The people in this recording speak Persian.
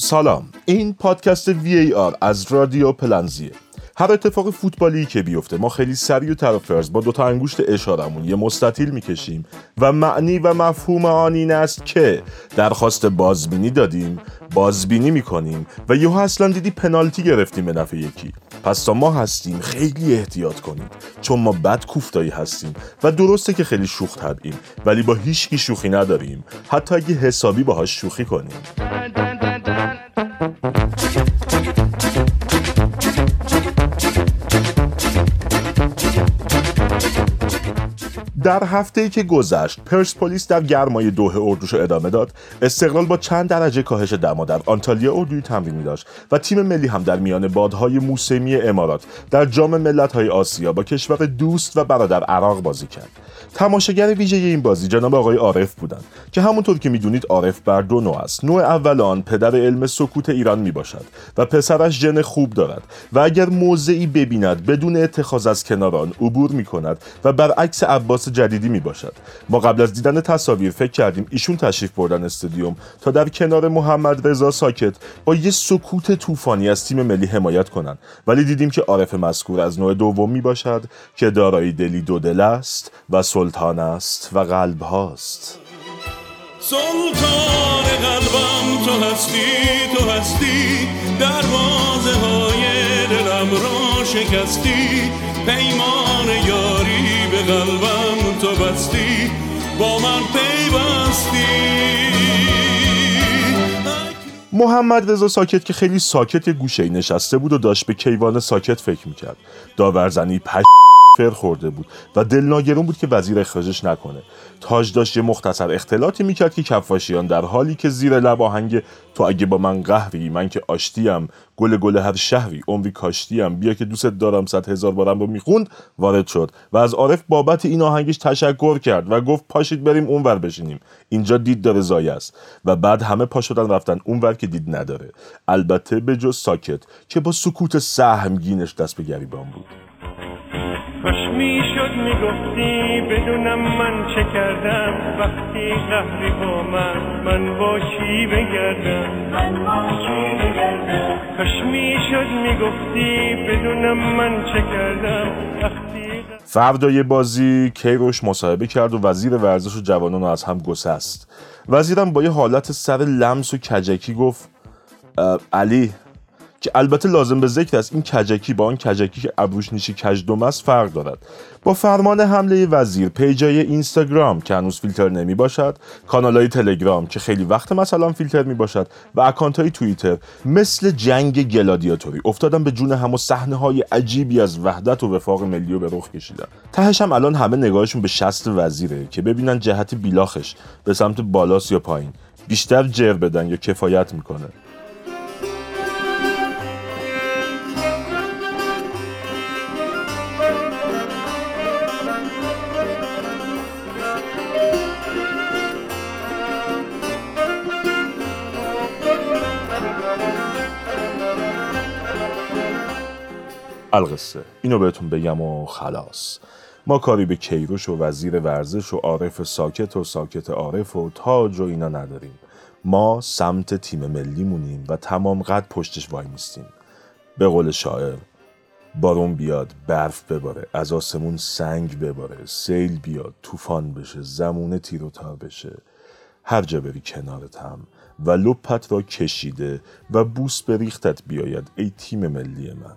سلام. این پادکست وی آر از رادیو پلنزیه. هر اتفاق فوتبالی که بیفته ما خیلی سریع و طرفرز با دوتا انگشت اشارمون یه مستطیل می‌کشیم و معنی و مفهوم آن این است که درخواست بازبینی دادیم بازبینی می‌کنیم و یهو اصلا دیدی پنالتی گرفتیم به نفع یکی. پس تا ما هستیم خیلی احتیاط کنیم. چون ما بد کوفتایی هستیم و درسته که خیلی شوخ طبعیم ولی با هیچکی شوخی نداریم. حتی اگه حسابی باهاش شوخی کنیم. Thank you. در هفته ای که گذشت پرسپولیس در گرمای دوه اردوش ادامه داد. استقلال با چند درجه کاهش دما در آنتالیا اردوی تمرینی داشت و تیم ملی هم در میان بادهای موسمی امارات در جام ملت‌های آسیا با کشور دوست و برادر عراق بازی کرد. تماشاگر ویژه این بازی جناب آقای عارف بودند که همونطور که می‌دونید عارف بر دو نوع است. نوع اول آن پدر علم سکوت ایران می باشد و پسرش ژن خوب دارد و اگر موضعی ببیند بدون اتخاذ از کنار آن عبور می کند و برعکس عباس جدیدی می باشد ما قبل از دیدن تصاویر فکر کردیم ایشون تشریف بردن استادیوم. تا در کنار محمد رضا ساکت با یه سکوت طوفانی از تیم ملی حمایت کنند ولی دیدیم که عارف مذکور از نوع دوم می باشد که دارای دلی دو دل است و سلطان است و قلب هاست. سلطان قلبم تو هستی تو هستی. دروازه های دلم را شکستی. پیمان یاری به قلبم. تو بستی با من محمد رضا ساکت که خیلی ساکت گوشه نشسته بود و داشت به کیوان ساکت فکر می‌کرد. داورزنی پش فر خورده بود و دلناگرون بود که وزیر اخراجش نکنه. تاج داشت یه مختصر اختلاطی می‌کرد که کفاشیان در حالی که زیر لب آهنگ تو اگه با من قهری من که آشتیم گل گل هر شهری عمری کاشتیم بیا که دوست دارم صد هزار بارم رو می‌خوند وارد شد و از عارف بابت این آهنگش تشکر کرد و گفت پاشید بریم اونور بشینیم. اینجا دید داره زایه است و بعد همه پا شدن رفتن اونور که دید نداره. البته به جز ساکت که با سکوت سهمگینش دست به گریبان بود. کاش می‌شد می‌گفتی بدونم من چه کردم. وقتی قهری با من من با کی بگردم؟ من با کی بگردم؟ کاش می‌شد می‌گفتی بدونم من چه کردم. وقتی فردای بازی کیروش مصاحبه کرد و وزیر ورزش و جوانان رو از هم گسست. وزیرم با یه حالت سر لمس و کجکی گفت علی که البته لازم به ذکر است این کجکی با آن کجکی که ابروش نیش کژدم است فرق دارد. با فرمان حمله وزیر page ای اینستاگرام که هنوز فیلتر نمی باشد کانال های تلگرام که خیلی وقت مثلا فیلتر می باشد و اکانت های توییتر مثل جنگ گلادیاتوری افتادن به جون هم و صحنه های عجیبی از وحدت و وفاق ملی رو به رخ کشیدن. تهش هم الان همه نگاهشون به شست وزیره که ببینن جهت بیلاخش به سمت بالاست یا پایین. بیشتر جر بدن یا کفایت می‌کنه. القصه. اینو بهتون بگم و خلاص. ما کاری به کیروش و وزیر ورزش و عارف ساکت و ساکت عارف و تاج و اینا نداریم. ما سمت تیم ملی مونیم و تمام قد پشتش وای میستیم. به قول شاعر بارون بیاد برف بباره از آسمون سنگ بباره سیل بیاد طوفان بشه زمونه تیر و تار بشه. هر جا بری کنارتم و لپت را کشیده و بوس به ریختت بیاید ای تیم ملی من.